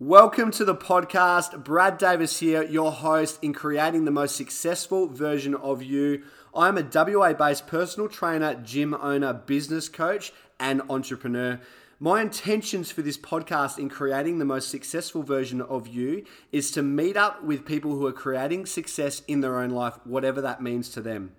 Welcome to the podcast. Brad Davis here, your host in creating the most successful version of you. I'm a WA based personal trainer, gym owner, business coach, and entrepreneur. My intentions for this podcast in creating the most successful version of you is to meet up with people who are creating success in their own life, whatever that means to them.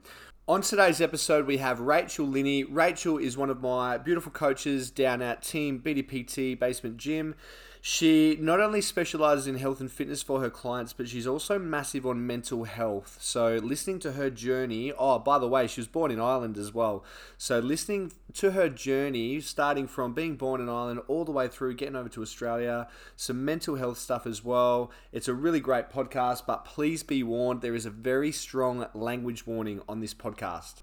On today's episode, we have Rachel Linney. Rachel is one of my beautiful coaches down at Team BDPT Basement Gym. She not only specializes in health and fitness for her clients, but she's also massive on mental health. So, listening to her journey, oh, by the way, she was born in Ireland as well. So, listening to her journey, starting from being born in Ireland all the way through getting over to Australia, some mental health stuff as well. It's a really great podcast, but please be warned there is a very strong language warning on this podcast.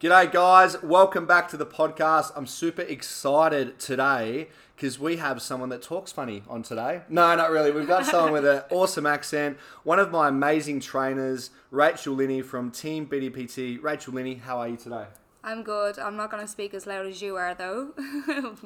G'day, guys. Welcome back to the podcast. I'm super excited today because we have someone that talks funny on today. No, not really. We've got someone with an awesome accent. One of my amazing trainers, Rachel Linney from Team BDPT. Rachel Linney, how are you today? I'm good. I'm not going to speak as loud as you are, though.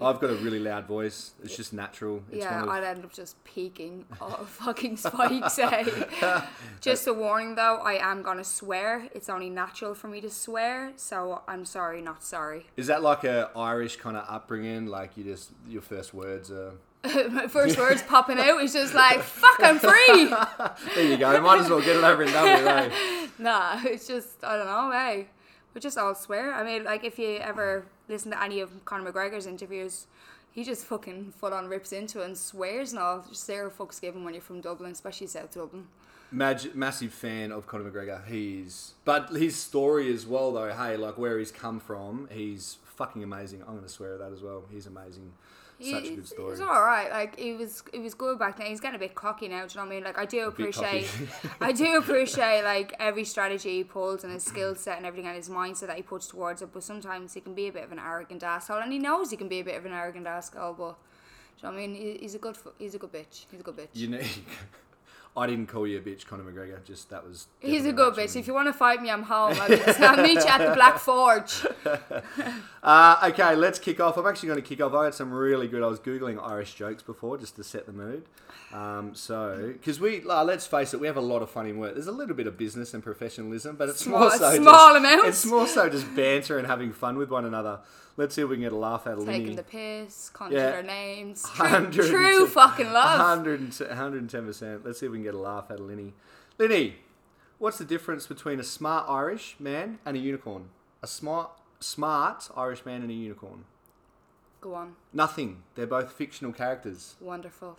I've got a really loud voice. It's just natural. It's yeah, of- I'd end up just peaking off fucking spikes. eh? just a warning, though, I am going to swear. It's only natural for me to swear, so I'm sorry, not sorry. Is that like a Irish kind of upbringing? Like you just your first words are. My first words popping out is just like, fuck, I'm free! There you go. Might as well get it over and done with. Eh? nah, it's just, I don't know, hey. We just all swear. I mean, like, if you ever listen to any of Conor McGregor's interviews, he just fucking full on rips into it and swears and all. Just zero fucks given when you're from Dublin, especially South Dublin. Mag- massive fan of Conor McGregor. He's but his story as well though. Hey, like where he's come from, he's fucking amazing. I'm gonna swear at that as well. He's amazing. Such a good story. He's all right. Like he was, he was good back then. He's getting a bit cocky now. Do you know what I mean? Like I do appreciate. I do appreciate like every strategy he pulls and his skill set and everything and his mindset that he puts towards it. But sometimes he can be a bit of an arrogant asshole, and he knows he can be a bit of an arrogant asshole. But do you know what I mean? He, he's a good, he's a good bitch. He's a good bitch. You know, I didn't call you a bitch, Conor McGregor. Just that was. He's a good bitch. If you want to fight me, I'm home. I'll, meet you at the Black Forge. Uh, okay, let's kick off. I'm actually going to kick off. I had some really good. I was googling Irish jokes before just to set the mood. Um, so, because we uh, let's face it, we have a lot of funny work. There's a little bit of business and professionalism, but it's Small- more so small just, amounts. It's more so just banter and having fun with one another. Let's see if we can get a laugh out of Taking Linny. the piss, conjuring Yeah. their names. True, true fucking love. 110 percent. Let's see if we can get a laugh out of Linny. Linny, what's the difference between a smart Irish man and a unicorn? A smart, smart Irish man and a unicorn. Go on. Nothing. They're both fictional characters. Wonderful.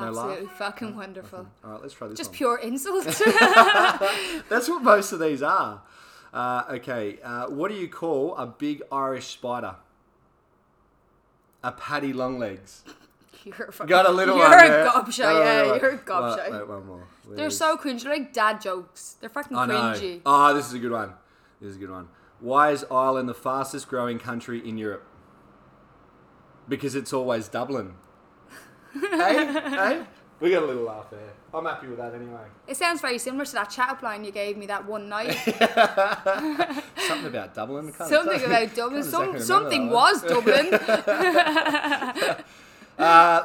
No laugh? Absolutely fucking wonderful. All right, let's try this Just one. pure insult. That's what most of these are. Uh, okay, uh, what do you call a big Irish spider? A paddy longlegs. you're fucking, Got a little You're one a there. gobshite, Got a yeah. You're a gobshite. Wait, wait, one more. They're so cringe. They're like dad jokes. They're fucking I know. cringy. Oh, this is a good one. This is a good one. Why is Ireland the fastest growing country in Europe? Because it's always Dublin. hey, eh? hey, eh? we got a little laugh there. I'm happy with that anyway. It sounds very similar to that chat up line you gave me that one night. Something about Dublin. Something about Dublin. Some, something was Dublin.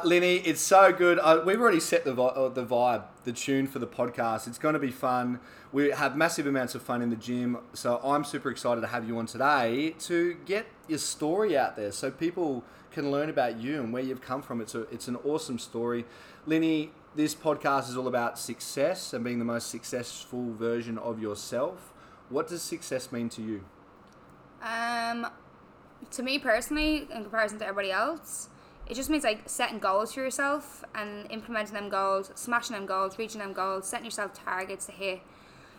Linny, it's so good. We've already set the, vi- uh, the vibe, the tune for the podcast. It's going to be fun. We have massive amounts of fun in the gym. So I'm super excited to have you on today to get your story out there so people can learn about you and where you've come from. It's, a, it's an awesome story. Linny, this podcast is all about success and being the most successful version of yourself. What does success mean to you? um, to me personally, in comparison to everybody else, it just means like setting goals for yourself and implementing them goals, smashing them goals, reaching them goals, setting yourself targets to hit.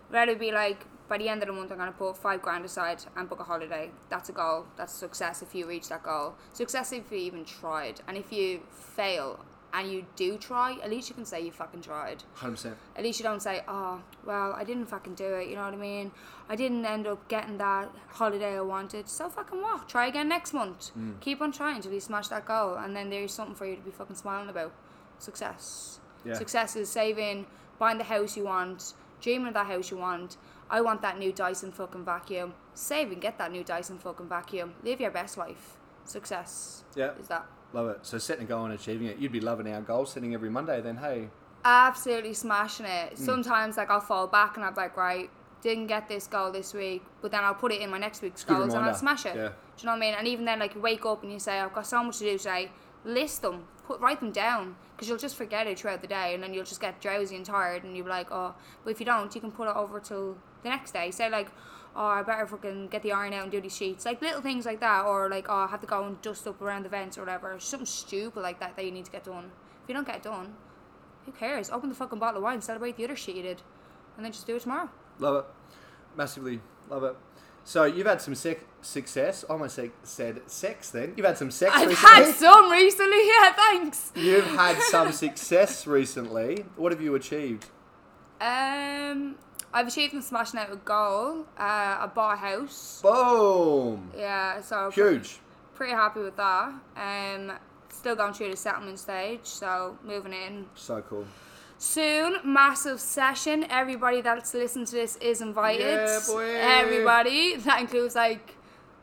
Rather be like, by the end of the month, I'm gonna put five grand aside and book a holiday. That's a goal. That's success if you reach that goal. Success if you even tried, and if you fail and you do try, at least you can say you fucking tried. 100%. At least you don't say, oh, well, I didn't fucking do it, you know what I mean? I didn't end up getting that holiday I wanted. So fucking what? Try again next month. Mm. Keep on trying till you smash that goal, and then there's something for you to be fucking smiling about. Success. Yeah. Success is saving, buying the house you want, dreaming of that house you want. I want that new Dyson fucking vacuum. Save and get that new Dyson fucking vacuum. Live your best life. Success. Yeah. Is that. Love it. So setting a goal and achieving it. You'd be loving our goal setting every Monday then, hey? absolutely smashing it. Hmm. Sometimes like I'll fall back and I'm like, right, didn't get this goal this week, but then I'll put it in my next week's Good goals and I'll smash it. Yeah. Do you know what I mean? And even then, like you wake up and you say, I've got so much to do today. List them, put write them down, because you'll just forget it throughout the day, and then you'll just get drowsy and tired, and you're like, oh. But if you don't, you can put it over till the next day. Say like. Oh, I better fucking get the iron out and do these sheets. Like little things like that, or like, oh, I have to go and dust up around the vents or whatever. Something stupid like that that you need to get done. If you don't get it done, who cares? Open the fucking bottle of wine, celebrate the other shit you did, and then just do it tomorrow. Love it. Massively love it. So you've had some sec- success. I almost said, said sex then. You've had some sex I've recently. had some recently, yeah, thanks. You've had some success recently. What have you achieved? Um, I've achieved in smashing out a goal. Uh, I bought a house. Boom. Yeah, so pretty, Huge. pretty happy with that. Um, still going through the settlement stage, so moving in So cool. soon. Massive session. Everybody that's listening to this is invited. Yeah. Everybody. That includes like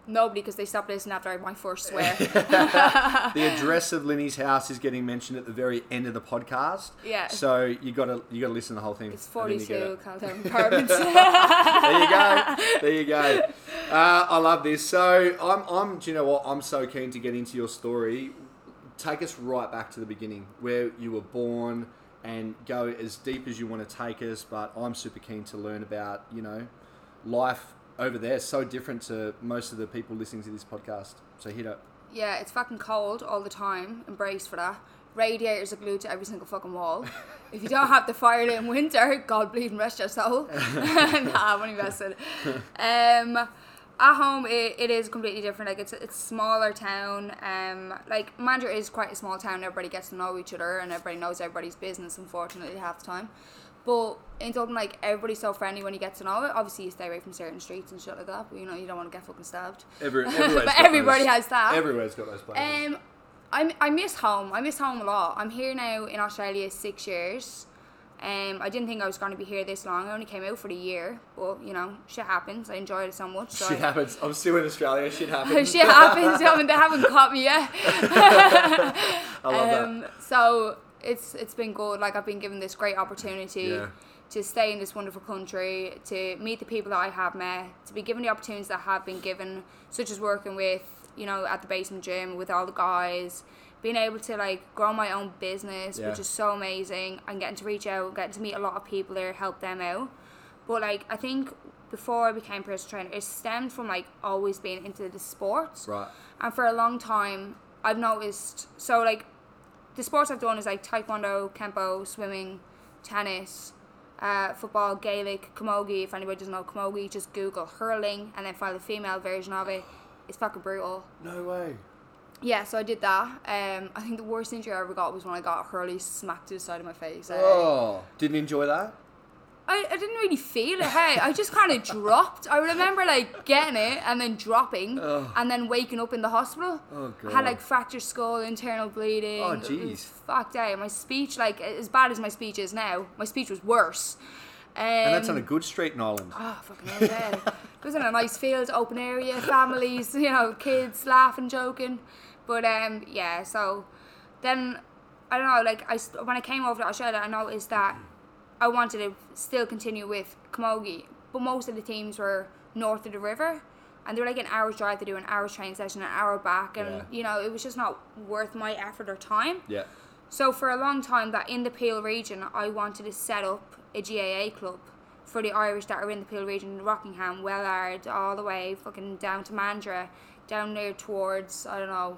nobody because they stopped listening after my first swear. The address of Linny's house is getting mentioned at the very end of the podcast. Yeah. So you gotta you gotta listen to the whole thing. It's and then you 42 it. Caltown Apartments. There you go. There you go. Uh, I love this. So I'm, I'm. Do you know what? I'm so keen to get into your story. Take us right back to the beginning, where you were born, and go as deep as you want to take us. But I'm super keen to learn about you know life over there. So different to most of the people listening to this podcast. So hit it. Yeah, it's fucking cold all the time. Embrace for that. Radiators are glued to every single fucking wall. if you don't have the fire in winter, God bleed and rest your soul. nah, I'm only messing. Um, at home, it, it is completely different. Like it's it's smaller town. Um, like Mandurah is quite a small town. Everybody gets to know each other, and everybody knows everybody's business. Unfortunately, half the time. But in Dublin, like everybody's so friendly when you get to know it. Obviously, you stay away from certain streets and shit like that. But you know, you don't want to get fucking stabbed. Every, But everybody those- has that. Everywhere's got those places. Um, I I miss home. I miss home a lot. I'm here now in Australia six years. Um, I didn't think I was going to be here this long. I only came out for the year, but you know, shit happens. I enjoyed it so much. So Shit happens. I'm still in Australia. Shit happens. shit happens. I mean, they haven't caught me yet. I love that. Um, so it's it's been good. Like I've been given this great opportunity Yeah. to stay in this wonderful country, to meet the people that I have met, to be given the opportunities that I have been given, such as working with you know at the basement gym with all the guys. Being able to like grow my own business, Yeah. which is so amazing, and getting to reach out, getting to meet a lot of people there, help them out. But like I think before I became personal trainer, it stemmed from like always being into the sports. Right. And for a long time, I've noticed. So like, the sports I've done is like taekwondo, kempo, swimming, tennis, uh, football, Gaelic, camogie. If anybody doesn't know camogie, just Google hurling and then find the female version of it. It's fucking brutal. No way. Yeah, so I did that. Um, I think the worst injury I ever got was when I got a hurley smacked to the side of my face. Uh, Oh, didn't enjoy that. I, I didn't really feel it. Hey, I just kind of dropped. I remember like getting it and then dropping Ugh. and then waking up in the hospital. Oh, I had like fractured skull, internal bleeding. Oh, jeez. fucked out. My speech, like as bad as my speech is now, my speech was worse. Um, And that's on a good street in Ireland. Oh, fucking hell, yeah. it was in a nice field, open area, families, you know, kids laughing, joking. But um, yeah, so then I don't know, like I when I came over to Australia, I noticed that I wanted to still continue with camogie, but most of the teams were north of the river. And they were like an hour's drive to do an hour's train session, an hour back, and Yeah. you know it was just not worth my effort or time. Yeah. So for a long time, that in the Peel region, I wanted to set up a GAA club for the Irish that are in the Peel region, Rockingham, Wellard, all the way fucking down to Mandurah, down there towards I don't know,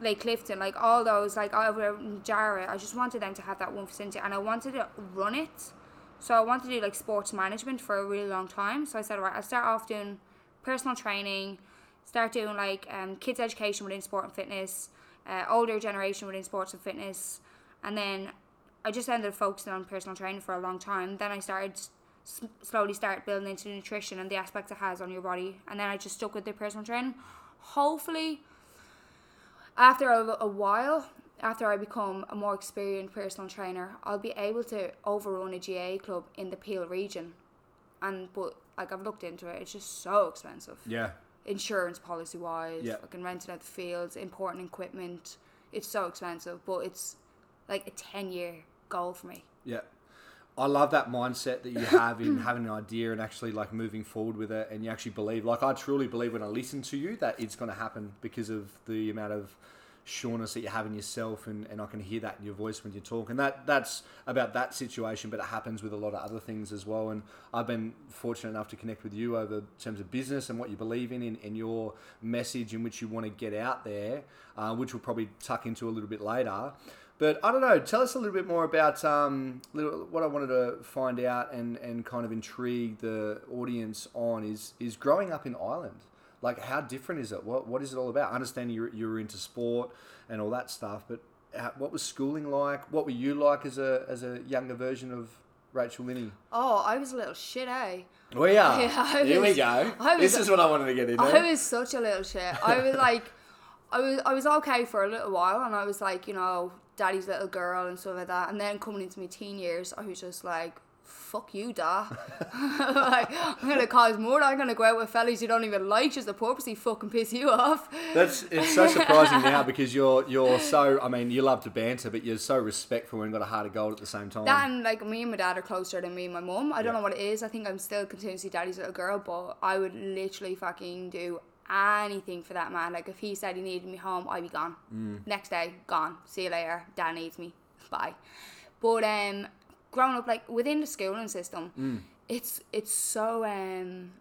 Lake Clifton, like all those, like over in Jarrah. I just wanted them to have that one facility, and I wanted to run it. So I wanted to do like sports management for a really long time. So I said, right, I'll start off doing personal training, start doing like um, kids education within sport and fitness, uh, older generation within sports and fitness, and then I just ended up focusing on personal training for a long time. Then I started slowly start building into nutrition and the aspects it has on your body, and then I just stuck with the personal training. Hopefully, after a, a while, after I become a more experienced personal trainer, I'll be able to overrun a GAA club in the Peel region. And but like I've looked into it, it's just so expensive. Yeah. Insurance policy wise, Yeah. fucking renting out the fields, importing equipment. It's so expensive, but it's like a ten year goal for me. Yeah. I love that mindset that you have in having an idea and actually like moving forward with it and you actually believe like I truly believe when I listen to you that it's going to happen because of the amount of sureness that you have in yourself and, and I can hear that in your voice when you talk and that that's about that situation but it happens with a lot of other things as well and I've been fortunate enough to connect with you over terms of business and what you believe in and, your message in which you want to get out there uh, which we'll probably tuck into a little bit later but I don't know. Tell us a little bit more about um, little, what I wanted to find out and, and kind of intrigue the audience on is is growing up in Ireland. Like, how different is it? What what is it all about? I understand you you were into sport and all that stuff, but how, what was schooling like? What were you like as a as a younger version of Rachel Linney? Oh, I was a little shit, eh? We are. Yeah, Here we go. Was, this is what I wanted to get into. I was such a little shit. I was like, I was I was okay for a little while, and I was like, you know, daddy's little girl and stuff like that. And then coming into my teen years, I was just like, fuck you, da. like, I'm gonna cause more. I'm gonna go out with fellas you don't even like just to purposely fucking piss you off. That's it's so surprising now because you're you're so. I mean, you love to banter, but you're so respectful and got a heart of gold at the same time. That and like me and my dad are closer than me and my mum. I don't yeah. know what it is. I think I'm still continuously daddy's little girl, but I would literally fucking do anything for that man. Like if he said he needed me home, I'd be gone. Mm. Next day, gone. See you later. Dad needs me. Bye. But um, growing up like within the schooling system, mm. it's it's so um,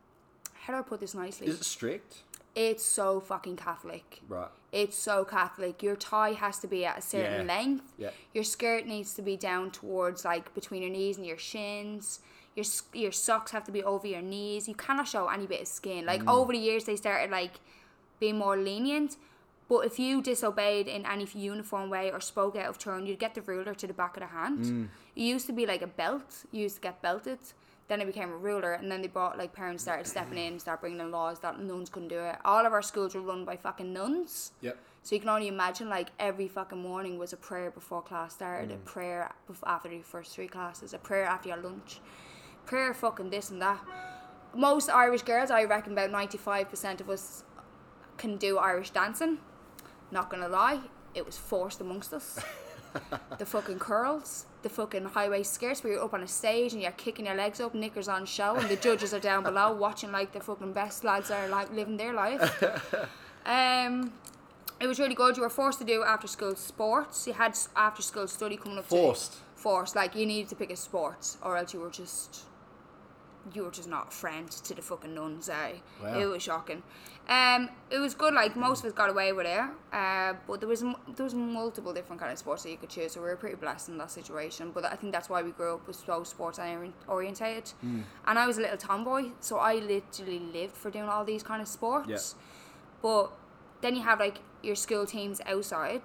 how do I put this nicely? Is it strict? It's so fucking Catholic. Right. It's so Catholic. Your tie has to be at a certain yeah. length. Yeah. Your skirt needs to be down towards like between your knees and your shins your your socks have to be over your knees. You cannot show any bit of skin. Like mm. over the years, they started like being more lenient. But if you disobeyed in any uniform way or spoke out of turn, you'd get the ruler to the back of the hand. Mm. It used to be like a belt. You used to get belted. Then it became a ruler, and then they brought like parents started stepping in, start bringing in laws that nuns couldn't do it. All of our schools were run by fucking nuns. Yep. So you can only imagine like every fucking morning was a prayer before class started, mm. a prayer after the first three classes, a prayer after your lunch prayer fucking this and that. Most Irish girls, I reckon about 95% of us can do Irish dancing. Not gonna lie, it was forced amongst us. the fucking curls, the fucking high waist skirts where you're up on a stage and you're kicking your legs up, knickers on show, and the judges are down below watching like the fucking best lads are like living their life. um, it was really good. You were forced to do after school sports. You had after school study coming up. Forced. To, forced. Like you needed to pick a sport, or else you were just you were just not a friend to the fucking nuns. Eh? Wow. It was shocking. Um, it was good. Like most of us got away with it, uh, but there was there was multiple different kind of sports that you could choose. So we were pretty blessed in that situation. But I think that's why we grew up with so sports orientated. Mm. And I was a little tomboy, so I literally lived for doing all these kind of sports. Yeah. But then you have like your school teams outside,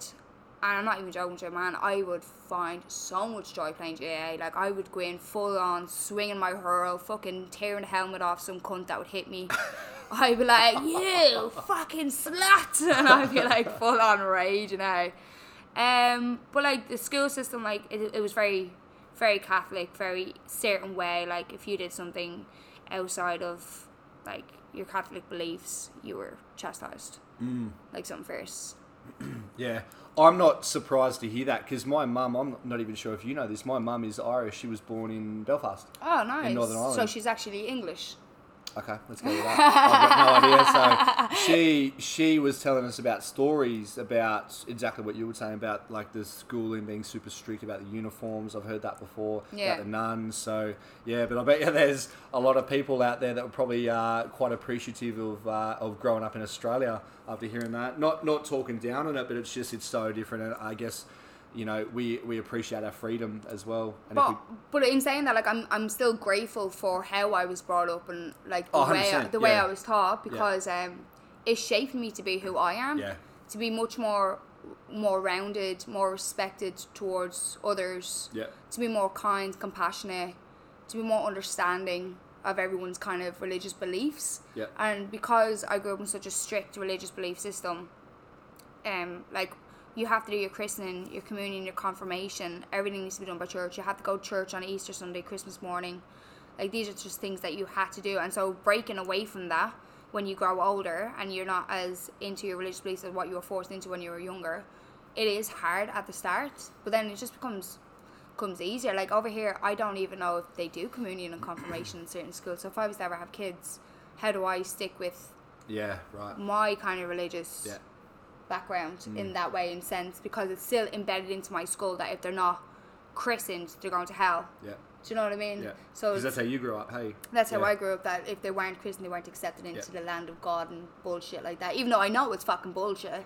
and I'm not even joking with you, man, I would find so much joy playing GAA. Like, I would go in full on, swinging my hurl, fucking tearing the helmet off some cunt that would hit me. I'd be like, you fucking slut! And I'd be like, full on rage, you know. Um, but like, the school system, like, it, it was very, very Catholic, very certain way. Like, if you did something outside of, like, your Catholic beliefs, you were chastised. Mm. Like, something fierce. yeah. I'm not surprised to hear that because my mum, I'm not even sure if you know this, my mum is Irish. She was born in Belfast. Oh, nice. In Northern Ireland. So she's actually English. Okay, let's go with that. I've got no idea. So she she was telling us about stories about exactly what you were saying about like the schooling being super strict about the uniforms. I've heard that before yeah. about the nuns. So yeah, but I bet you there's a lot of people out there that were probably uh, quite appreciative of uh, of growing up in Australia after hearing that. Not not talking down on it, but it's just it's so different. And I guess you know, we, we appreciate our freedom as well. And but, we, but in saying that, like, I'm, I'm still grateful for how I was brought up and, like, the, oh, way, I, the way I was taught because yeah. um, it shaped me to be who I am. Yeah. To be much more more rounded, more respected towards others. Yeah. To be more kind, compassionate, to be more understanding of everyone's kind of religious beliefs. Yeah. And because I grew up in such a strict religious belief system, um, like you have to do your christening, your communion, your confirmation. Everything needs to be done by church. You have to go to church on Easter Sunday, Christmas morning. Like these are just things that you had to do. And so breaking away from that when you grow older and you're not as into your religious beliefs as what you were forced into when you were younger, it is hard at the start, but then it just becomes becomes easier. Like over here, I don't even know if they do communion and confirmation in certain schools. So if I was to ever have kids, how do I stick with Yeah, right. my kind of religious Yeah. Background Mm. in that way, in sense, because it's still embedded into my skull that if they're not christened, they're going to hell. Yeah. Do you know what I mean? Yeah. So that's how you grew up, hey. that's how Yeah. I grew up. That if they weren't Christian, they weren't accepted into Yeah. the land of God and bullshit like that. Even though I know it's fucking bullshit,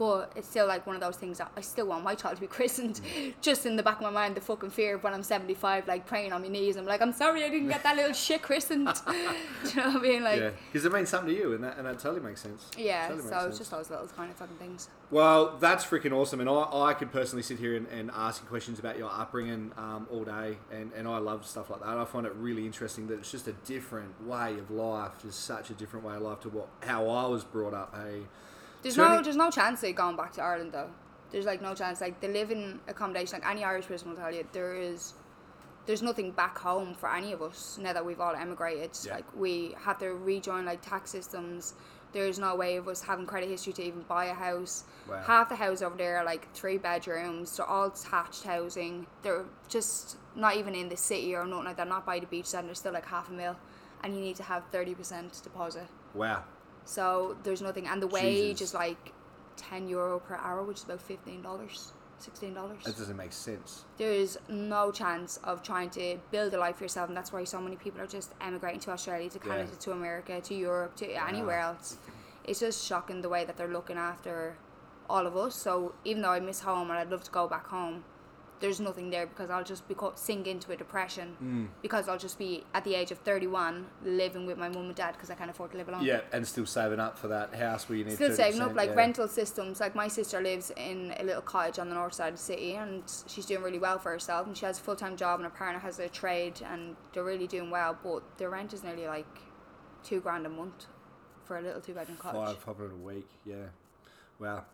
but it's still like one of those things that I still want my child to be christened. Mm. Just in the back of my mind, the fucking fear of when I'm 75, like praying on my knees. I'm like, I'm sorry, I didn't get that little shit christened. Do you know what I mean? Like, yeah, because it means something to you, and that, and that totally makes sense. yeah. Totally so it's just those little kind of fucking things. Well, that's freaking awesome, and I, I could personally sit here and, and ask you questions about your upbringing um, all day, and, and I love stuff like that. I find it really interesting that it's just a different way of life, just such a different way of life to what how I was brought up. Hey, There's no, there's no chance of going back to Ireland though. There's like no chance. Like the living accommodation, like any Irish person will tell you, there is, there's nothing back home for any of us now that we've all emigrated. Yeah. Like we have to rejoin like tax systems. There's no way of us having credit history to even buy a house. Wow. Half the houses over there are like three bedrooms. They're all detached housing. They're just not even in the city or nothing like that. Not by the beach centre. They're still like half a mil, and you need to have thirty percent deposit. wow, So there's nothing, and the wage Jesus. is like ten euro per hour, which is about fifteen dollars, sixteen dollars. that doesn't make sense. There's no chance of trying to build a life for yourself, and that's why so many people are just emigrating to Australia, to Canada, Yeah. to America, to Europe, to anywhere else. It's just shocking the way that they're looking after all of us. So even though I miss home and I'd love to go back home, there's nothing there because I'll just be caught, sink into a depression Mm. because I'll just be at the age of 31 living with my mum and dad because I can't afford to live alone Yeah, and still saving up for that house where you need still saving up like yeah. rental systems like my sister lives in a little cottage on the north side of the city and she's doing really well for herself and she has a full-time job and her partner has a trade and they're really doing well but the rent is nearly like two grand a month for a little two-bedroom cottage Five hundred a week, yeah. Wow,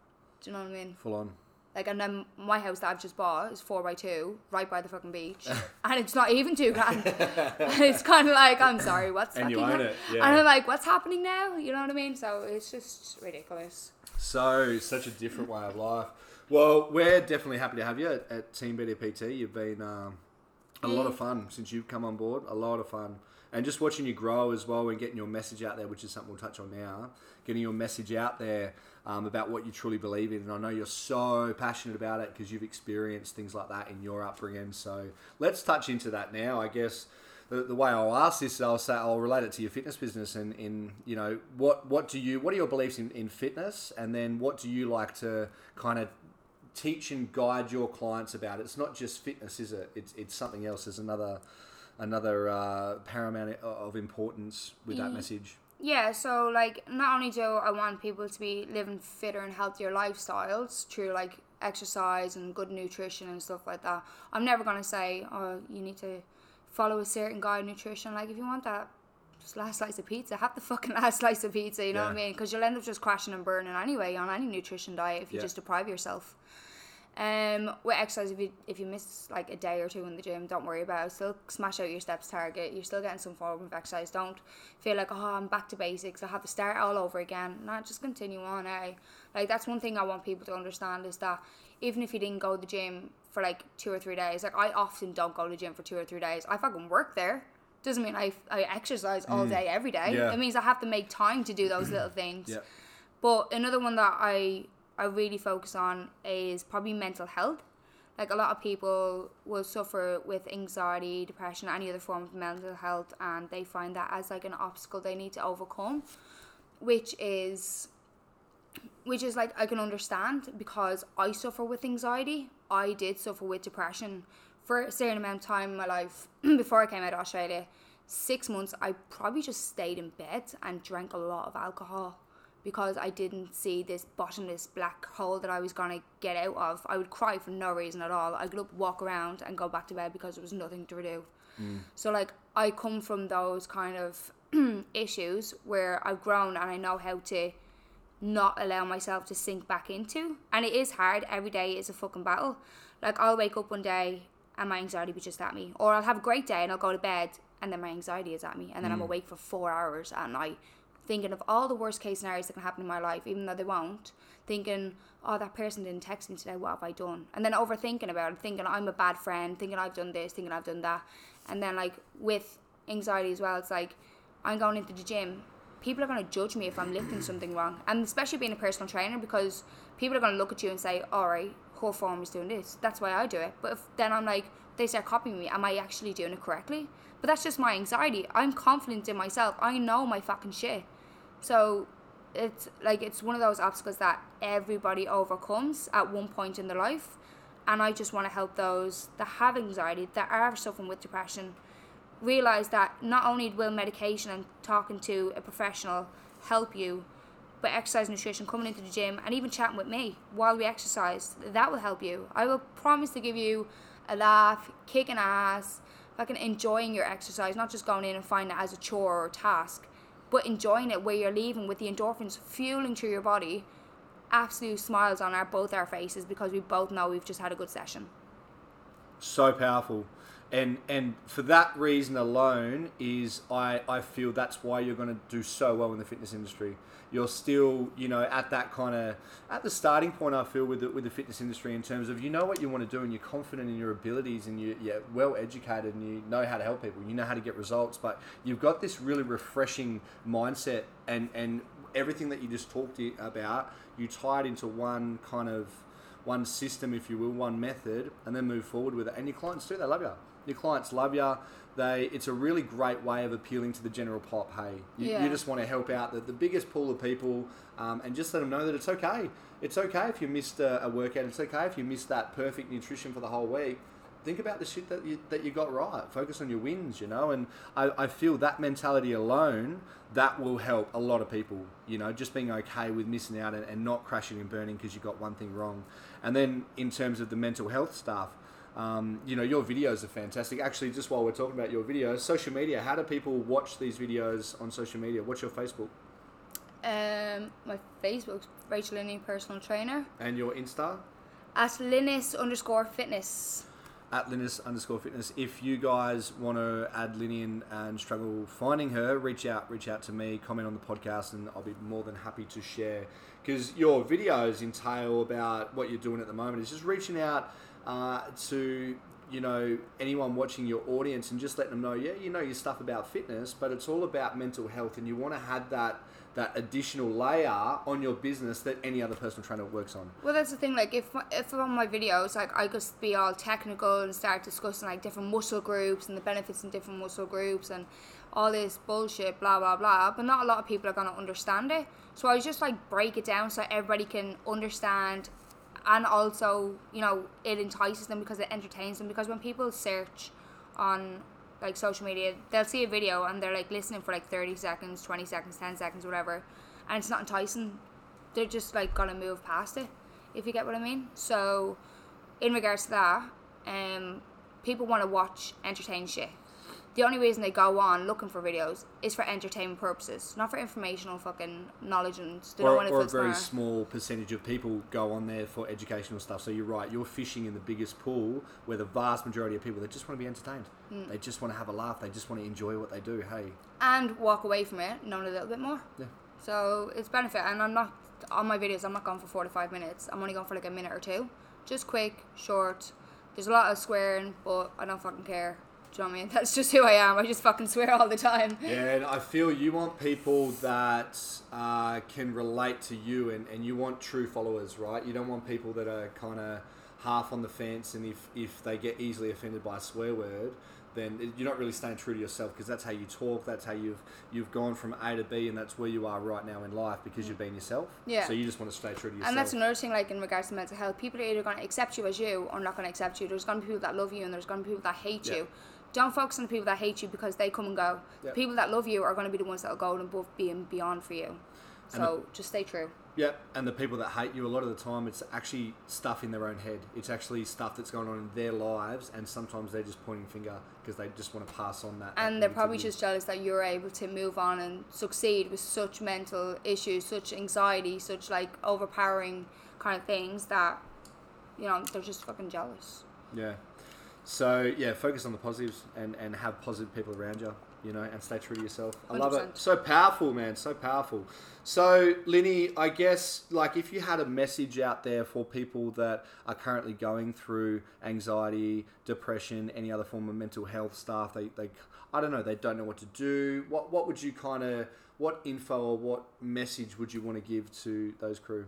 do you know what I mean full on. Like and then my house that I've just bought is four by two right by the fucking beach and it's not even two grand it's kind of like I'm sorry what's And you own it, yeah. and I'm like what's happening now you know what I mean so it's just ridiculous So such a different way of life. Well, we're definitely happy to have you at, at Team BDPT. You've been um, a lot of fun since you've come on board. A lot of fun, and just watching you grow as well and getting your message out there, which is something we'll touch on now. Getting your message out there um, about what you truly believe in, and I know you're so passionate about it because you've experienced things like that in your upbringing. So let's touch into that now. I guess the, the way I'll ask this, I'll say I'll relate it to your fitness business and in you know what what do you what are your beliefs in, in fitness, and then what do you like to kind of teach and guide your clients about? It's not just fitness, is it? It's it's something else. There's another another uh, paramount of importance with that Mm. message. Yeah, so like not only do I want people to be living fitter and healthier lifestyles through like exercise and good nutrition and stuff like that. I'm never gonna say, oh, you need to follow a certain guide of nutrition. Like if you want that just last slice of pizza, have the fucking last slice of pizza. You know what I mean? Because you'll end up just crashing and burning anyway on any nutrition diet if you Yeah. just deprive yourself. Um, with exercise, if you if you miss like a day or two in the gym, don't worry about it. Still smash out your steps target. You're still getting some form of exercise. Don't feel like oh I'm back to basics. I have to start all over again. Not just continue on. Eh? Like that's one thing I want people to understand is that even if you didn't go to the gym for like two or three days, like I often don't go to the gym for two or three days. I fucking work there. Doesn't mean I I exercise all day every day. Mm. Yeah. It means I have to make time to do those little things. Yeah. But another one that I I really focus on is probably mental health. Like a lot of people will suffer with anxiety, depression, any other form of mental health, and they find that as like an obstacle they need to overcome, which is which is like I can understand because I suffer with anxiety. I did suffer with depression for a certain amount of time in my life before I came out of Australia. Six months, I probably just stayed in bed and drank a lot of alcohol because I didn't see this bottomless black hole that I was gonna get out of. I would cry for no reason at all. I'd up, walk around, and go back to bed because there was nothing to do. Mm. So like I come from those kind of issues where I've grown and I know how to not allow myself to sink back into. And it is hard. Every day is a fucking battle. Like I'll wake up one day and my anxiety be just at me, or I'll have a great day and I'll go to bed and then my anxiety is at me, and then I'm mm. awake for four hours at I thinking of all the worst case scenarios that can happen in my life, even though they won't. Thinking, oh, that person didn't text me today. What have I done? And then overthinking about it, thinking I'm a bad friend, thinking I've done this, thinking I've done that. And then like with anxiety as well, it's like I'm going into the gym. People are going to judge me if I'm lifting something wrong, and especially being a personal trainer because people are going to look at you and say, "All right, her form is doing this. That's why I do it." But if then I'm like, they start copying me. Am I actually doing it correctly? But that's just my anxiety. I'm confident in myself. I know my fucking shit. So it's like it's one of those obstacles that everybody overcomes at one point in their life. And I just want to help those that have anxiety, that are suffering with depression, realize that not only will medication and talking to a professional help you, but exercise nutrition, coming into the gym, and even chatting with me while we exercise, that will help you. I will promise to give you a laugh, kicking ass, fucking enjoying your exercise, not just going in and finding it as a chore or a task, but enjoying it where you're leaving with the endorphins fueling through your body, absolute smiles on our both our faces because we both know we've just had a good session. So powerful. And and for that reason alone is I, I feel that's why you're going to do so well in the fitness industry. You're still, you know, at that kind of at the starting point. I feel with the, with the fitness industry in terms of you know what you want to do and you're confident in your abilities and you, you're well educated and you know how to help people. You know how to get results, but you've got this really refreshing mindset and and everything that you just talked about. You tie it into one kind of one system, if you will, one method, and then move forward with it. And your clients too, they love you. Your clients love you. They, it's a really great way of appealing to the general pop. Hey, you, Yeah. you just want to help out the, the biggest pool of people, um, and just let them know that it's okay. It's okay if you missed a, a workout. It's okay if you missed that perfect nutrition for the whole week. Think about the shit that you that you got right. Focus on your wins, you know. And I, I feel that mentality alone that will help a lot of people. You know, just being okay with missing out and, and not crashing and burning because you got one thing wrong. And then in terms of the mental health stuff, um, you know, your videos are fantastic. Actually, just while we're talking about your videos, social media. How do people watch these videos on social media? What's your Facebook Um, my Facebook's Rachel Linney, personal trainer. and your Insta? At Linus underscore fitness. at Linus underscore fitness. If you guys want to add Linny in and struggle finding her, reach out, reach out to me, comment on the podcast, and I'll be more than happy to share. Because your videos entail about what you're doing at the moment is just reaching out uh, to you know anyone watching your audience and just letting them know, yeah, you know your stuff about fitness, but it's all about mental health, and you want to have that that additional layer on your business that any other personal trainer works on. Well, that's the thing. Like, if if on my videos, like, I just be all technical and start discussing like different muscle groups and the benefits in different muscle groups and all this bullshit, blah blah blah. But not a lot of people are gonna understand it. So I just like break it down so everybody can understand, and also you know it entices them because it entertains them. Because when people search on like social media, they'll see a video and they're like listening for like thirty seconds, twenty seconds, ten seconds, whatever, and it's not enticing they're just like gonna move past it, if you get what I mean. So, in regards to that, um, people want to watch entertain shit. The only reason they go on looking for videos is for entertainment purposes, not for informational fucking knowledge and they or, or a very smart. small percentage of people go on there for educational stuff. So you're right, you're fishing in the biggest pool where the vast majority of people they just want to be entertained. Hmm. They just want to have a laugh. They just want to enjoy what they do. Hey, and walk away from it knowing a little bit more. yeah, So it's benefit, and I'm not on my videos. I'm not going for four to five minutes. I'm only going for like a minute or two, just quick, short. There's a lot of swearing, but I don't fucking care. Do you know what I mean? That's just who I am. I just fucking swear all the time. yeah. And I feel you want people that uh, can relate to you, and, and you want true followers, right? You don't want people that are kind of half on the fence, and if if they get easily offended by a swear word. Then you're not really staying true to yourself because that's how you talk. That's how you've you've gone from A to B, and that's where you are right now in life because you've been yourself. Yeah. So you just want to stay true to yourself. And that's another thing, like in regards to mental health, people are either going to accept you as you or not going to accept you. There's going to be people that love you and there's going to be people that hate Yeah. you. Don't focus on the people that hate you because they come and go. Yeah. The people that love you are going to be the ones that will go above, being beyond for you. So just stay true. Yep, and the people that hate you, a lot of the time, it's actually stuff in their own head. It's actually stuff that's going on in their lives, and sometimes they're just pointing finger because they just want to pass on that. that And they're probably just jealous that you're able to move on and succeed with such mental issues, such anxiety, such like overpowering kind of things that, you know, they're just fucking jealous. yeah. So yeah, focus on the positives and and have positive people around you. you know, and stay true to yourself. I love it. 100%. So powerful, man. So powerful. So, Linny, I guess, like, if you had a message out there for people that are currently going through anxiety, depression, any other form of mental health stuff, they, they I don't know, they don't know what to do. What, what would you kind of, what info or what message would you want to give to those crew?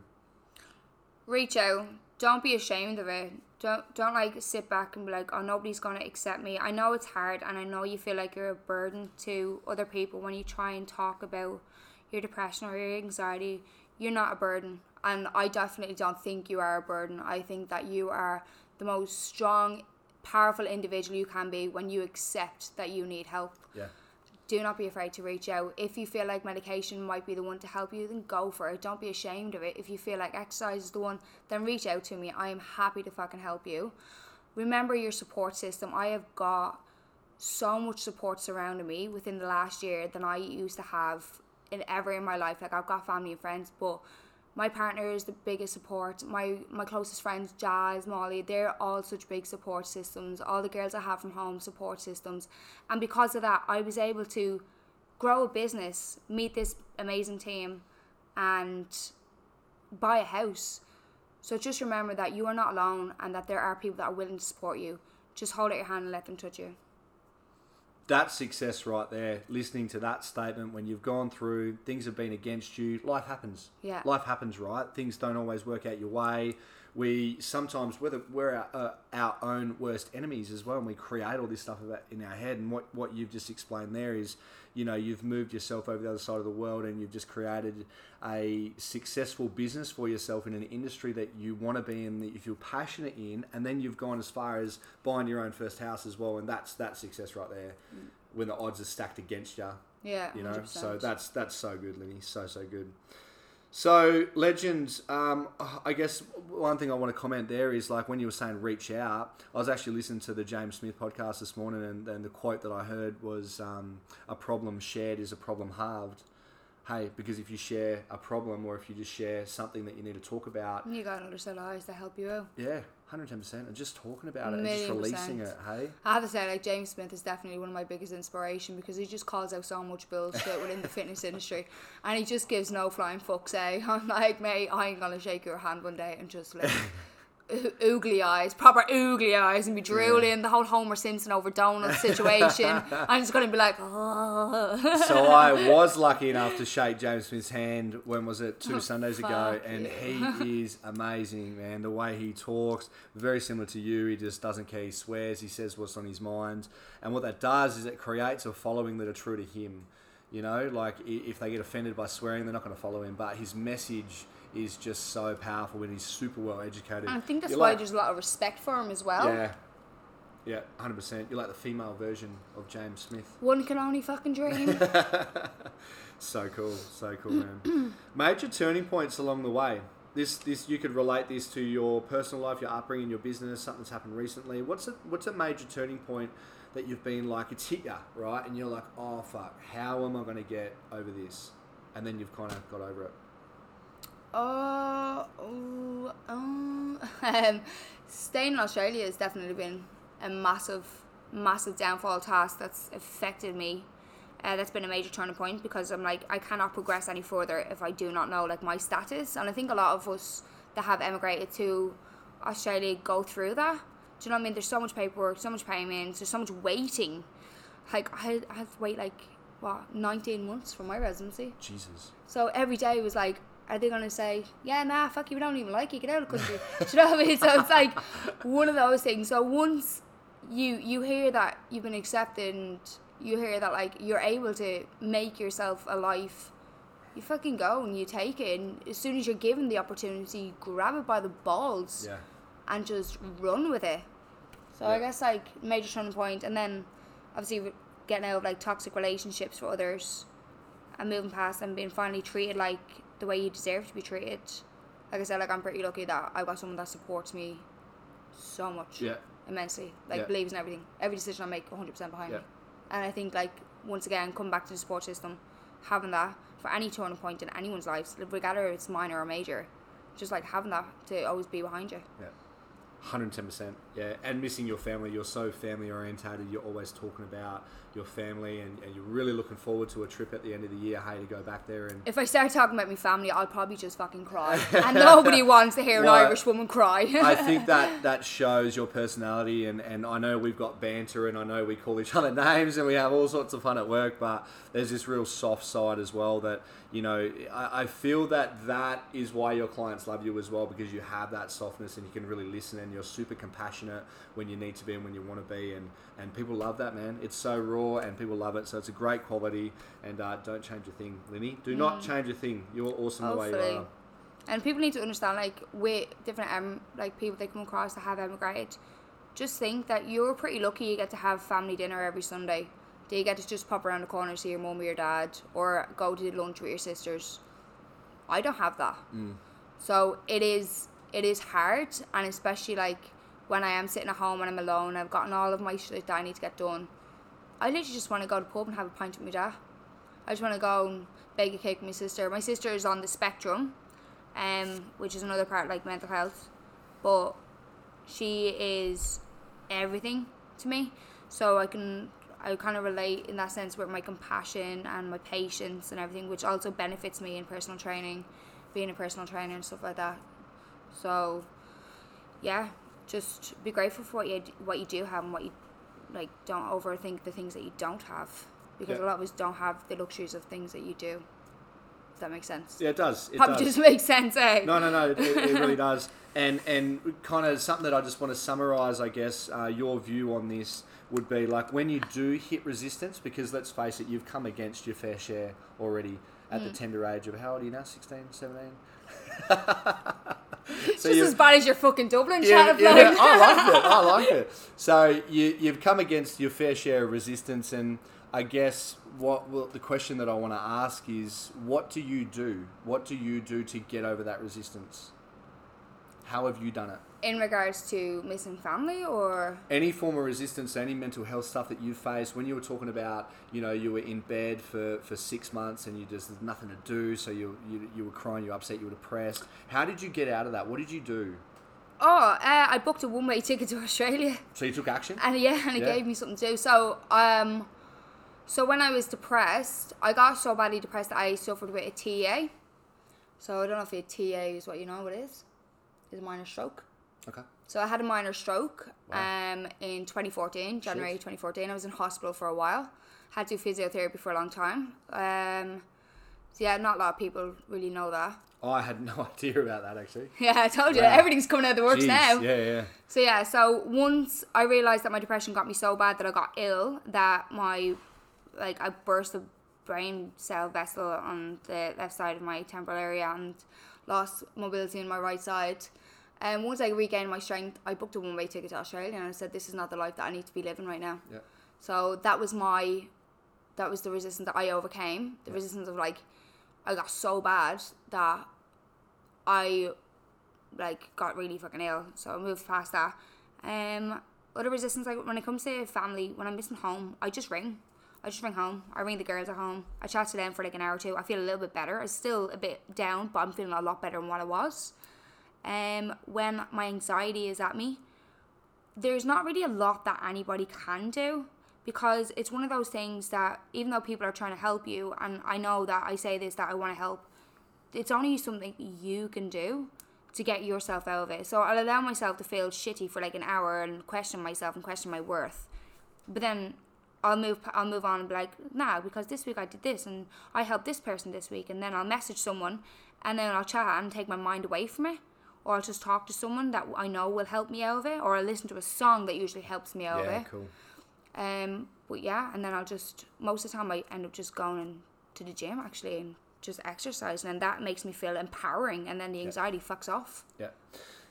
Reach out. Don't be ashamed of it. Don't don't like sit back and be like, oh nobody's gonna accept me. I know it's hard and I know you feel like you're a burden to other people when you try and talk about your depression or your anxiety. You're not a burden. And I definitely don't think you are a burden. I think that you are the most strong, powerful individual you can be when you accept that you need help Yeah. Do not be afraid to reach out. If you feel like medication might be the one to help you, then go for it. Don't be ashamed of it. If you feel like exercise is the one, then reach out to me. I am happy to fucking help you. Remember your support system. I have got so much support surrounding me within the last year than I used to have in ever in my life. Like I've got family and friends, but my partner is the biggest support. My my closest friends, Jazz, Molly, they're all such big support systems. All the girls I have from home support systems, and because of that, I was able to grow a business, meet this amazing team, and buy a house. So just remember that you are not alone, and that there are people that are willing to support you. Just hold out your hand and let them touch you. That's success right there. Listening to that statement when you've gone through, things have been against you, life happens. Yeah. Life happens, right? Things don't always work out your way. We sometimes, whether we're our, uh, our own worst enemies as well, and we create all this stuff about in our head. And what, what you've just explained there is, you know, you've moved yourself over the other side of the world and you've just created a successful business for yourself in an industry that you want to be in, that you feel passionate in, and then you've gone as far as buying your own first house as well, and that's that success right there. When the odds are stacked against you, Yeah, you know. 100%. So that's that's so good, Linny. So so good. So legends. Um, I guess one thing I want to comment there is like when you were saying reach out. I was actually listening to the James Smith podcast this morning, and, and the quote that I heard was um, "A problem shared is a problem halved." Hey, because if you share a problem or if you just share something that you need to talk about, you got another set of eyes to help you out. yeah, hundred ten percent, and just talking about it, and just releasing percent. it. Hey, I have to say, like James Smith is definitely one of my biggest inspiration because he just calls out so much bullshit within the fitness industry, and he just gives no flying fucks. Eh? I'm like, mate, I ain't gonna shake your hand one day and just like. oo- Oogly eyes, proper oogly eyes, and be drooling the whole Homer Simpson over donut situation. I'm just gonna be like, oh. so I was lucky enough to shake James Smith's hand. When was it? Two Oh, Sundays ago, and he is amazing, man. The way he talks, very similar to you. He just doesn't care. He swears. He says what's on his mind, and what that does is it creates a following that are true to him. You know, like if they get offended by swearing, they're not going to follow him. But his message is just so powerful, and he's super well educated. I think that's You're why like- there's a lot of respect for him as well. yeah, yeah, hundred percent. You're like the female version of James Smith. One can only fucking dream. So cool, so cool, man. Major turning points along the way. This, this, you could relate this to your personal life, your upbringing, your business, something's happened recently. What's a, what's a major turning point that you've been like, it's hit you, right? And you're like, oh fuck, how am I going to get over this? And then you've kind of got over it. Oh, oh, um, staying in Australia has definitely been a massive, massive downfall task that's affected me. Uh, that's been a major turning point because I'm like I cannot progress any further if I do not know like my status, and I think a lot of us that have emigrated to Australia go through that. Do you know what I mean? There's so much paperwork, so much payments, there's so much waiting. Like I, I have to wait like what 19 months for my residency. Jesus. So every day was like, are they gonna say, yeah, nah, fuck you, we don't even like you, get out of the country? Do you know what I mean? So it's like one of those things. So once you you hear that you've been accepted and you hear that like you're able to make yourself a life, you fucking go and you take it. And as soon as you're given the opportunity, you grab it by the balls Yeah. and just run with it. So I guess like major turning point, and then obviously getting out of like toxic relationships for others, and moving past and being finally treated like the way you deserve to be treated. Like I said, like I'm pretty lucky that I've got someone that supports me so much, Yeah. immensely. Like Yeah. believes in everything, every decision I make, 100% behind Yeah. me. And I think like once again, come back to the support system, having that for any turning point in anyone's lives, regardless if it's minor or major, just like having that to always be behind you. Yeah. 110%. Yeah, and missing your family. You're so family orientated. You're always talking about your family, and, and you're really looking forward to a trip at the end of the year. Hey, to go back there and If I start talking about my family, I'll probably just fucking cry. and nobody wants to hear Well, an Irish woman cry. I think that that shows your personality, and, and I know we've got banter, and I know we call each other names, and we have all sorts of fun at work. But there's this real soft side as well that you know I, I feel that that is why your clients love you as well because you have that softness and you can really listen, and you're super compassionate when you need to be and when you want to be, and and people love that man. It's so raw, and people love it. So it's a great quality, and uh, don't change a thing, Linny. Do not change a thing. You're awesome the way you Mm. Are. And people need to understand, like, with different em- like people they come across that have emigrated, just think that you're pretty lucky you get to have family dinner every Sunday. Do you get to just pop around the corner see your mum or your dad, or go to lunch with your sisters? I don't have that. So it is it is hard, and especially like when I am sitting at home and I'm alone, I've gotten all of my shit that I need to get done. I literally just want to go to pub and have a pint with my dad. I just want to go and bake a cake with my sister. My sister is on the spectrum, um, which is another part like mental health, but she is everything to me. So I can I kind of relate in that sense with my compassion and my patience and everything, which also benefits me in personal training, being a personal trainer and stuff like that. So, yeah, just be grateful for what you what you do have and what you like. Don't overthink the things that you don't have because Yeah. a lot of us don't have the luxuries of things that you do. If that makes sense. Yeah, it does. It Probably does. just makes sense, eh? No, no, no. It, it really does. And and kind of something that I just want to summarize, I guess, uh, your view on this would be like when you do hit resistance, because let's face it, you've come against your fair share already at Mm. the tender age of how old are you now? 16, 17? Just as bad as your fucking Dublin chat yeah, yeah, I like it. I like it. So you you've come against your fair share of resistance, and I guess what well, the question that I want to ask is, what do you do? What do you do to get over that resistance? How have you done it? In regards to missing family or Any form of resistance, any mental health stuff that you faced when you were talking about, you know, you were in bed for, for six months and you just there's nothing to do, so you, you you were crying, you were upset, you were depressed. How did you get out of that? What did you do? oh, uh, I booked a one way ticket to Australia. So you took action. and yeah, and it Yeah. gave me something to do. So, um, so when I was depressed, I got so badly depressed that I suffered with a TIA. So I don't know if a TIA is what you know what it is. Is a minor stroke. Okay. So I had a minor stroke Wow. um, in 2014, January Shit. 2014. I was in hospital for a while. Had to do physiotherapy for a long time. Um, so yeah, not a lot of people really know that. Oh, I had no idea about that actually. Yeah, I told you Wow. everything's coming out of the works Jeez, now. Yeah, yeah. So yeah, so once I realized that my depression got me so bad that I got ill, that my like I burst a brain cell vessel on the left side of my temporal area and lost mobility in my right side. And once I regained my strength, I booked a one way ticket to Australia and I said, This is not the life that I need to be living right now. Yeah. So that was my that was the resistance that I overcame. The resistance of like I got so bad that I like got really fucking ill. So I moved past that. Um other resistance like when it comes to family, when I'm missing home, I just ring. I just ring home. I ring the girls at home. I chat to them for like an hour or two. I feel a little bit better. I'm still a bit down, but I'm feeling a lot better than what I was. Um when my anxiety is at me, there's not really a lot that anybody can do because it's one of those things that even though people are trying to help you and I know that I say this that I want to help it's only something you can do to get yourself out of it so I'll allow myself to feel shitty for like an hour and question myself and question my worth but then I'll move I'll move on and be like nah because this week I did this and I helped this person this week and then I'll message someone and then I'll chat and take my mind away from it or I'll just talk to someone that I know will help me out of it or I'll listen to a song that usually helps me out of Yeah, it cool. um, but yeah, and then I'll just most of the time I end up just going to the gym actually and just exercising, and that makes me feel empowering, and then the anxiety fucks off. Yeah.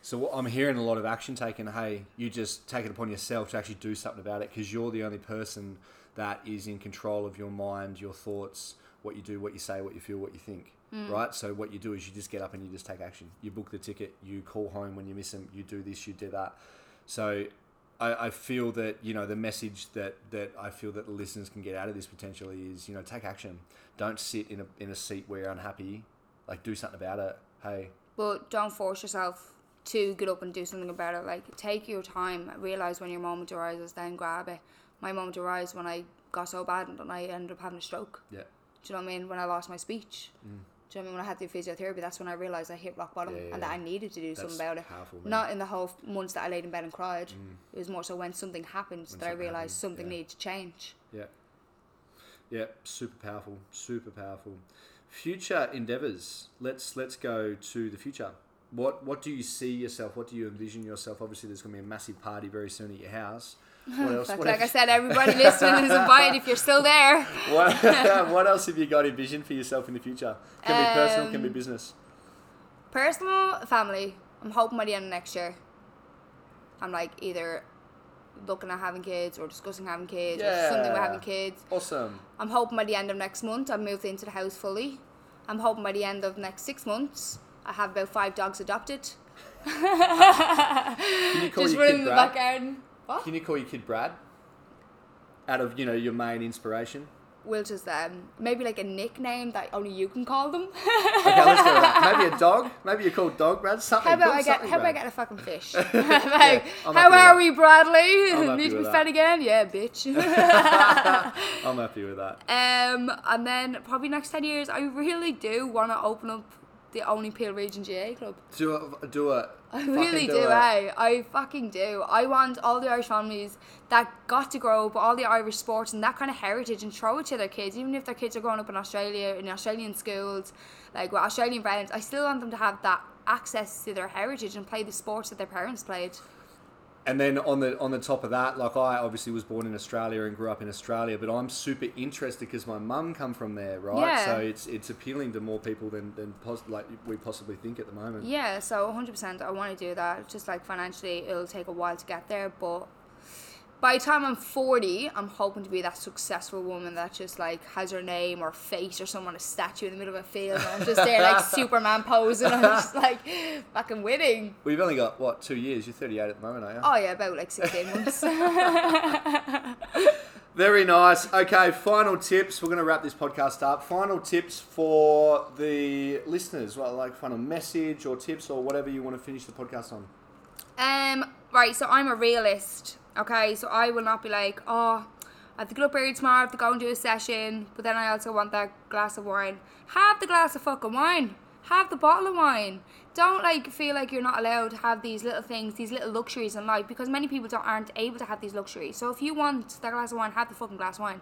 So I'm hearing a lot of action taken. Hey, you just take it upon yourself to actually do something about it because you're the only person that is in control of your mind, your thoughts, what you do, what you say, what you feel, what you think. Mm. Right. So what you do is you just get up and you just take action. You book the ticket. You call home when you miss them. You do this. You do that. So I, I feel that you know the message that that I feel that the listeners can get out of this potentially is you know take action. Don't sit in a in a seat where you're unhappy. Like do something about it. Hey, But don't force yourself to get up and do something about it. Like take your time, realize when your moment arises, then grab it. My moment arose when I got so bad and I ended up having a stroke. Yeah. Do you know what I mean? When I lost my speech. Do you know what I mean? When I had the physiotherapy, that's when I realised I hit rock bottom Mm. Yeah, yeah, and that. I needed to do That's something about it. powerful. Mm. Not in the whole months that I laid in bed and cried. It was more so when something happened that I realised something yeah. needed to change. Yeah. Yeah, super powerful, super powerful. Future endeavors. Let's let's go to the future. What what do you see yourself? What do you envision yourself? Obviously, there's going to be a massive party very soon at your house. What else? Like, what, like I said, everybody listening is invited if you're still there. what, what else have you got envisioned for yourself in the future? Can be personal, can be Um, business. Personal, family. I'm hoping by the end of next year. I'm like either looking at having kids or discussing having kids or something Yeah. having kids. Awesome. I'm hoping by the end of next month I moved into the house fully. I'm hoping by the end of next six months I have about five dogs adopted. Can you call Just running in the Brad? back garden. What? Can you call your kid Brad? Out of you know your main inspiration. We'll just um maybe like a nickname that only you can call them. Okay, let's go with that. Maybe a dog. Maybe you're called Dog Brad. Something. How about I get how about I get a fucking fish? Like, happy how are we, Bradley? Need to be fed again? Yeah, bitch. I'm happy with that. um, and then probably next ten years, I really do want to open up the only Peel Region GAA club. Do a do it. I really do, it. eh? I fucking do. I want all the Irish families that got to grow up with all the Irish sports and that kind of heritage and throw it to their kids, even if their kids are growing up in Australia, in Australian schools, like with Australian friends. I still want them to have that access to their heritage and play the sports that their parents played. And then on the on the top of that, like I obviously was born in Australia and grew up in Australia, but I'm super interested because my mum come from there, right? Yeah. So it's it's appealing to more people than than pos- like we possibly think at the moment. Yeah, so 100% I want to do that. Just like financially, it'll take a while to get there, but by the time I'm 40, I'm hoping to be that successful woman that just like has her name or face or someone a statue in the middle of a field. And I'm just there like Superman posing. I'm just like fucking winning. We've only got what two years? You're 38 at the moment, are you? Oh yeah, about like 16 months. Very nice. Okay, final tips. We're going to wrap this podcast up. Final tips for the listeners. Well, like final message or tips or whatever you want to finish the podcast on. Um, right, so I'm a realist. Okay, so I will not be like, oh, I have to get up early tomorrow, I have to go and do a session, but then I also want that glass of wine. Have the glass of fucking wine. Have the bottle of wine. Don't like feel like you're not allowed to have these little things, these little luxuries in life, because many people don't aren't able to have these luxuries. So if you want that glass of wine, have the fucking glass of wine.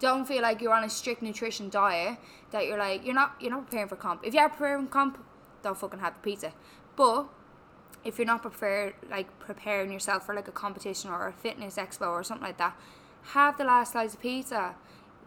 Don't feel like you're on a strict nutrition diet that you're like you're not you're not preparing for comp. If you are preparing comp, don't fucking have the pizza. But if you're not prepared like preparing yourself for like a competition or a fitness expo or something like that, have the last slice of pizza.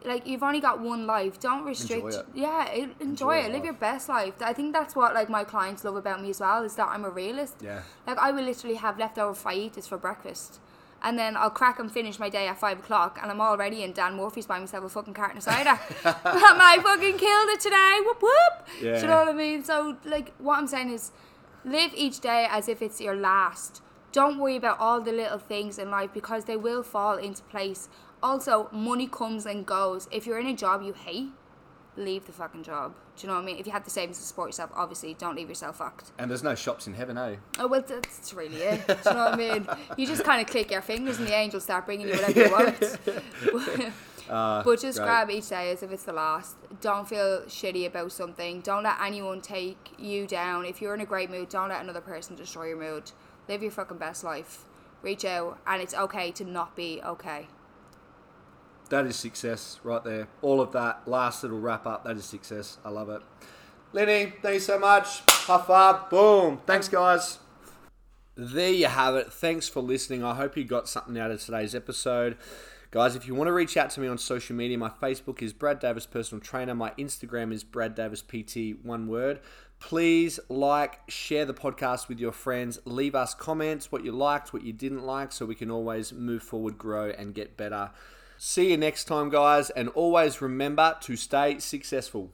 Like you've only got one life. Don't restrict. Enjoy it. Yeah, enjoy, Enjoy it. your Live your best life. I think that's what like my clients love about me as well is that I'm a realist. Yeah. Like I will literally have leftover fajitas for breakfast. And then I'll crack and finish my day at five o'clock, and I'm already in Dan Murphy's buying myself a fucking carton of cider. I fucking killed it today. Whoop whoop. Do Yeah. you know what I mean? So like, what I'm saying is, live each day as if it's your last. Don't worry about all the little things in life because they will fall into place. Also, money comes and goes. If you're in a job you hate, leave the fucking job. Do you know what I mean? If you have the savings to support yourself, obviously don't leave yourself fucked. And there's no shops in heaven, eh? Oh well, that's really it. Do you know what I mean? You just kind of click your fingers and the angels start bringing you whatever you want. Uh, but just great. grab each day as if it's the last. Don't feel shitty about something. Don't let anyone take you down. If you're in a great mood, don't let another person destroy your mood. Live your fucking best life. Reach out, and it's okay to not be okay. That is success right there. All of that last little wrap up, that is success. I love it. Lenny, thanks so much. High five. Boom. Thanks, guys. There you have it. Thanks for listening. I hope you got something out of today's episode. Guys, if you want to reach out to me on social media, my Facebook is Brad Davis Personal Trainer. My Instagram is Brad Davis PT, one word. Please like, share the podcast with your friends. Leave us comments, what you liked, what you didn't like, so we can always move forward, grow, and get better. See you next time, guys, and always remember to stay successful.